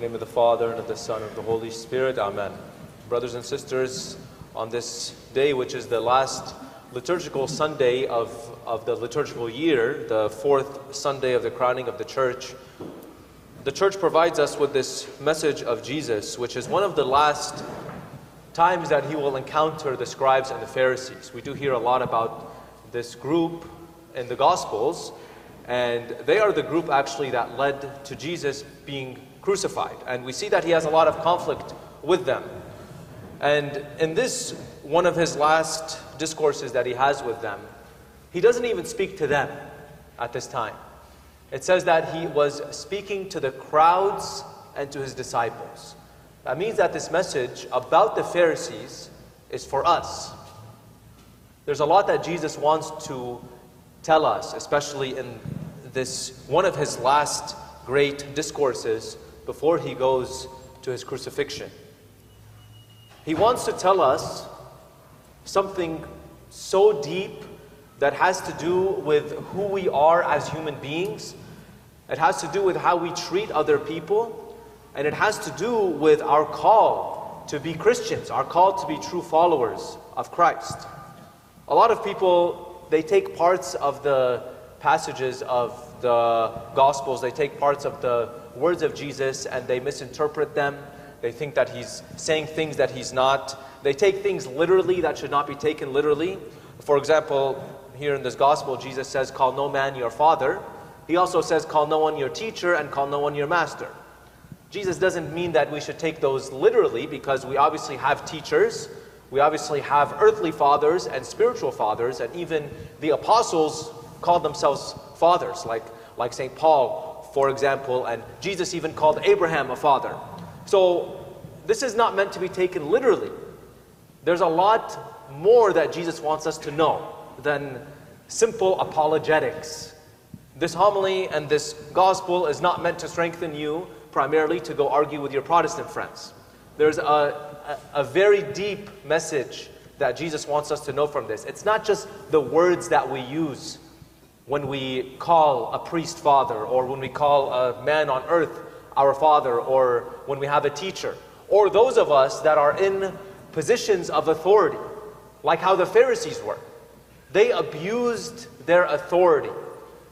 the name of the Father, and of the Son, and of the Holy Spirit. Amen. Brothers and sisters, on this day, which is the last liturgical Sunday of, of the liturgical year, the fourth Sunday of the crowning of the church, the church provides us with this message of Jesus, which is one of the last times that he will encounter the scribes and the Pharisees. We do hear a lot about this group in the Gospels, and they are the group actually that led to Jesus being crucified. And we see that he has a lot of conflict with them. And in this, one of his last discourses that he has with them, he doesn't even speak to them at this time. It says that he was speaking to the crowds and to his disciples. That means that this message about the Pharisees is for us. There's a lot that Jesus wants to tell us, especially in this one of his last great discourses before he goes to his crucifixion. He wants to tell us something so deep that has to do with who we are as human beings. It has to do with how we treat other people. And it has to do with our call to be Christians, our call to be true followers of Christ. A lot of people, they take parts of the passages of the Gospels, they take parts of the words of Jesus and they misinterpret them. They think that he's saying things that he's not. They take things literally that should not be taken literally. For example, here in this gospel, Jesus says, Call no man your father. He also says, Call no one your teacher and call no one your master. Jesus doesn't mean that we should take those literally because we obviously have teachers, we obviously have earthly fathers and spiritual fathers, and even the apostles called themselves fathers, like, like St. Paul, for example, and Jesus even called Abraham a father. So this is not meant to be taken literally. There's a lot more that Jesus wants us to know than simple apologetics. This homily and this gospel is not meant to strengthen you primarily to go argue with your Protestant friends. There's a, a, a, very deep message that Jesus wants us to know from this. It's not just the words that we use when we call a priest father or when we call a man on earth our father or when we have a teacher or those of us that are in positions of authority, like how the Pharisees were. They abused their authority.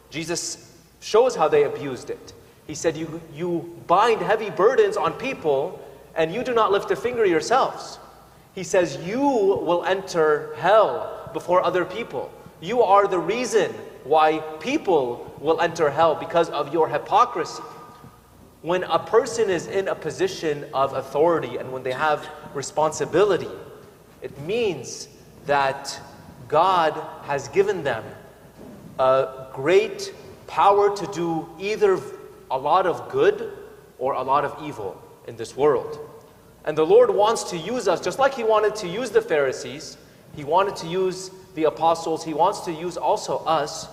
Jesus shows how they abused it. He said, You, you bind heavy burdens on people and you do not lift a finger yourselves. He says, You will enter hell before other people. You are the reason why people will enter hell because of your hypocrisy. When a person is in a position of authority and when they have responsibility, it means that God has given them a great power to do either a lot of good or a lot of evil in this world. And the Lord wants to use us, just like He wanted to use the Pharisees, He wanted to use the apostles, He wants to use also us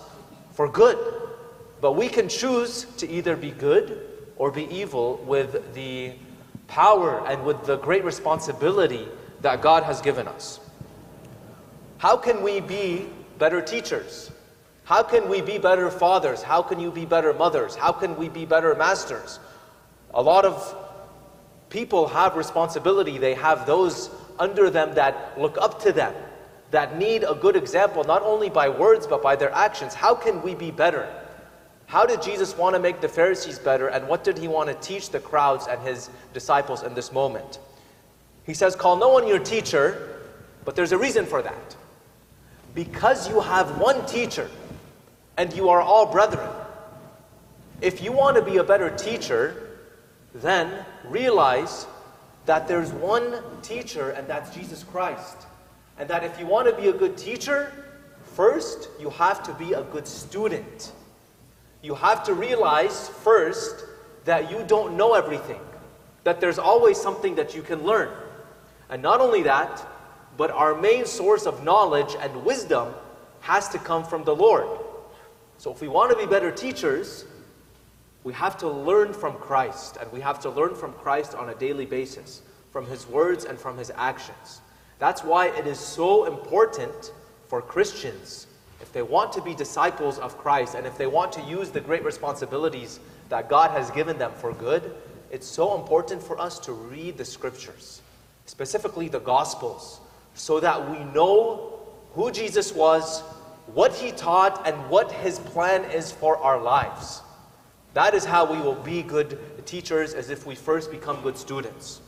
for good. But we can choose to either be good or be evil with the power and with the great responsibility that God has given us. How can we be better teachers? How can we be better fathers? How can you be better mothers? How can we be better masters? A lot of people have responsibility. They have those under them that look up to them, that need a good example, not only by words, but by their actions. How can we be better? How did Jesus want to make the Pharisees better, and what did he want to teach the crowds and his disciples in this moment? He says, Call no one your teacher, but there's a reason for that. Because you have one teacher, and you are all brethren. If you want to be a better teacher, then realize that there's one teacher, and that's Jesus Christ. And that if you want to be a good teacher, first you have to be a good student. You have to realize first that you don't know everything, that there's always something that you can learn. And not only that, but our main source of knowledge and wisdom has to come from the Lord. So if we want to be better teachers, we have to learn from Christ, and we have to learn from Christ on a daily basis, from his words and from his actions. That's why it is so important for Christians, if they want to be disciples of Christ, and if they want to use the great responsibilities that God has given them for good, it's so important for us to read the scriptures, specifically the Gospels, so that we know who Jesus was, what he taught, and what his plan is for our lives. That is how we will be good teachers, as if we first become good students.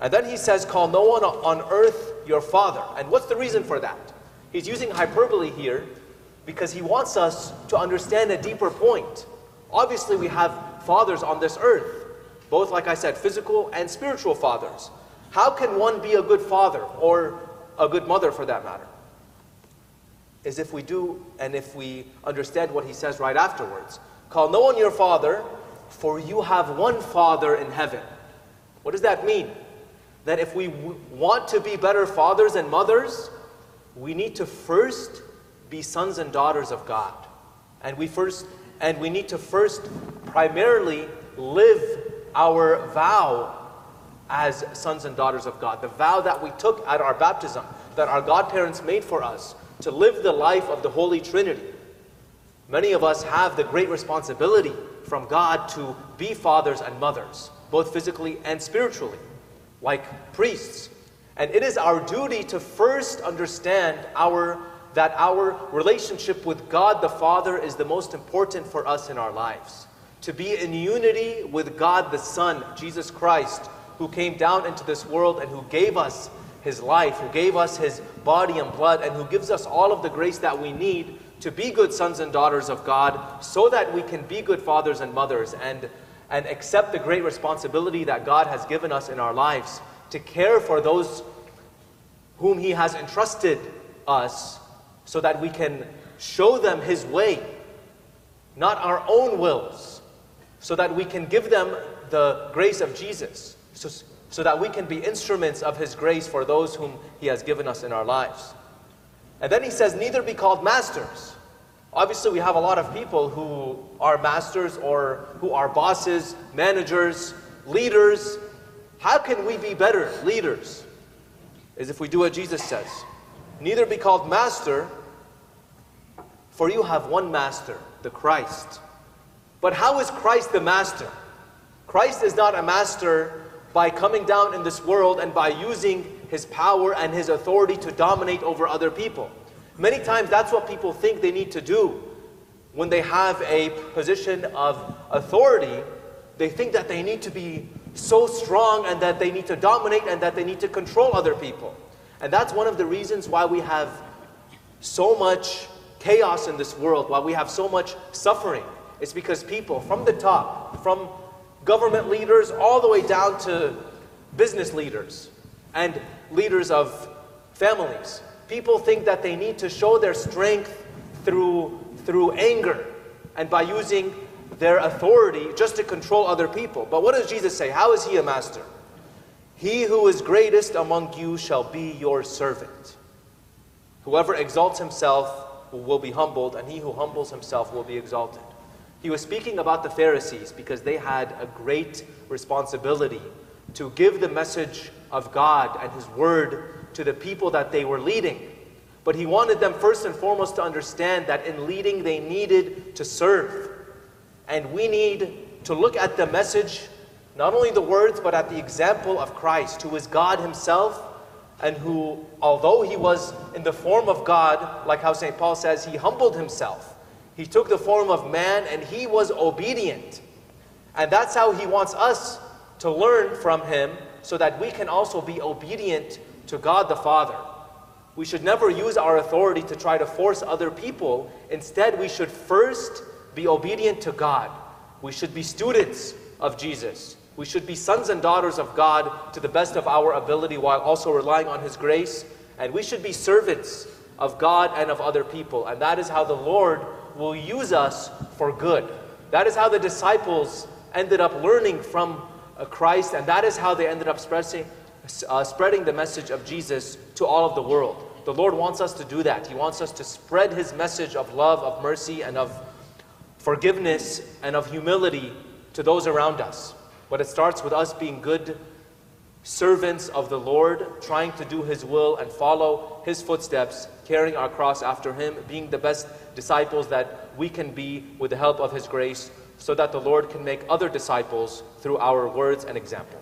And then he says, Call no one on earth your father. And what's the reason for that? He's using hyperbole here because he wants us to understand a deeper point. Obviously, we have fathers on this earth, both, like I said, physical and spiritual fathers. How can one be a good father or a good mother for that matter? Is if we do and if we understand what he says right afterwards. Call no one your father, for you have one father in heaven. What does that mean? That if we want to be better fathers and mothers, we need to first be sons and daughters of God. And we first and we need to first primarily live our vow as sons and daughters of God. The vow that we took at our baptism, that our godparents made for us, to live the life of the Holy Trinity. Many of us have the great responsibility from God to be fathers and mothers, both physically and spiritually, like priests. And it is our duty to first understand our that our relationship with God the Father is the most important for us in our lives. To be in unity with God the Son, Jesus Christ, who came down into this world and who gave us his life, who gave us his body and blood, and who gives us all of the grace that we need to be good sons and daughters of God so that we can be good fathers and mothers and, and accept the great responsibility that God has given us in our lives to care for those whom He has entrusted us so that we can show them His way, not our own wills, so that we can give them the grace of Jesus, so, so that we can be instruments of His grace for those whom He has given us in our lives. And then He says, Neither be called masters. Obviously, we have a lot of people who are masters or who are bosses, managers, leaders. How can we be better leaders? Is if we do what Jesus says. Neither be called master, for you have one master, the Christ. But how is Christ the master? Christ is not a master by coming down in this world and by using his power and his authority to dominate over other people. Many times that's what people think they need to do when they have a position of authority. They think that they need to be so strong and that they need to dominate and that they need to control other people. And that's one of the reasons why we have so much chaos in this world, why we have so much suffering. It's because people from the top, from government leaders all the way down to business leaders and leaders of families, people think that they need to show their strength through, through anger and by using their authority just to control other people. But what does Jesus say? How is he a master? He who is greatest among you shall be your servant. Whoever exalts himself will be humbled, and he who humbles himself will be exalted. He was speaking about the Pharisees because they had a great responsibility to give the message of God and His Word to the people that they were leading. But he wanted them first and foremost to understand that in leading they needed to serve. And we need to look at the message, not only the words, but at the example of Christ, who is God Himself, and who, although He was in the form of God, like how St. Paul says, He humbled Himself. He took the form of man and He was obedient. And that's how He wants us to learn from Him so that we can also be obedient to God the Father. We should never use our authority to try to force other people. Instead, we should first be obedient to God. We should be students of Jesus. We should be sons and daughters of God to the best of our ability while also relying on His grace. And we should be servants of God and of other people. And that is how the Lord will use us for good. That is how the disciples ended up learning from uh, Christ, and that is how they ended up spreading, uh, spreading the message of Jesus to all of the world. The Lord wants us to do that. He wants us to spread His message of love, of mercy, and of forgiveness and of humility to those around us. But it starts with us being good servants of the Lord, trying to do His will and follow His footsteps, carrying our cross after Him, being the best disciples that we can be with the help of His grace so that the Lord can make other disciples through our words and example.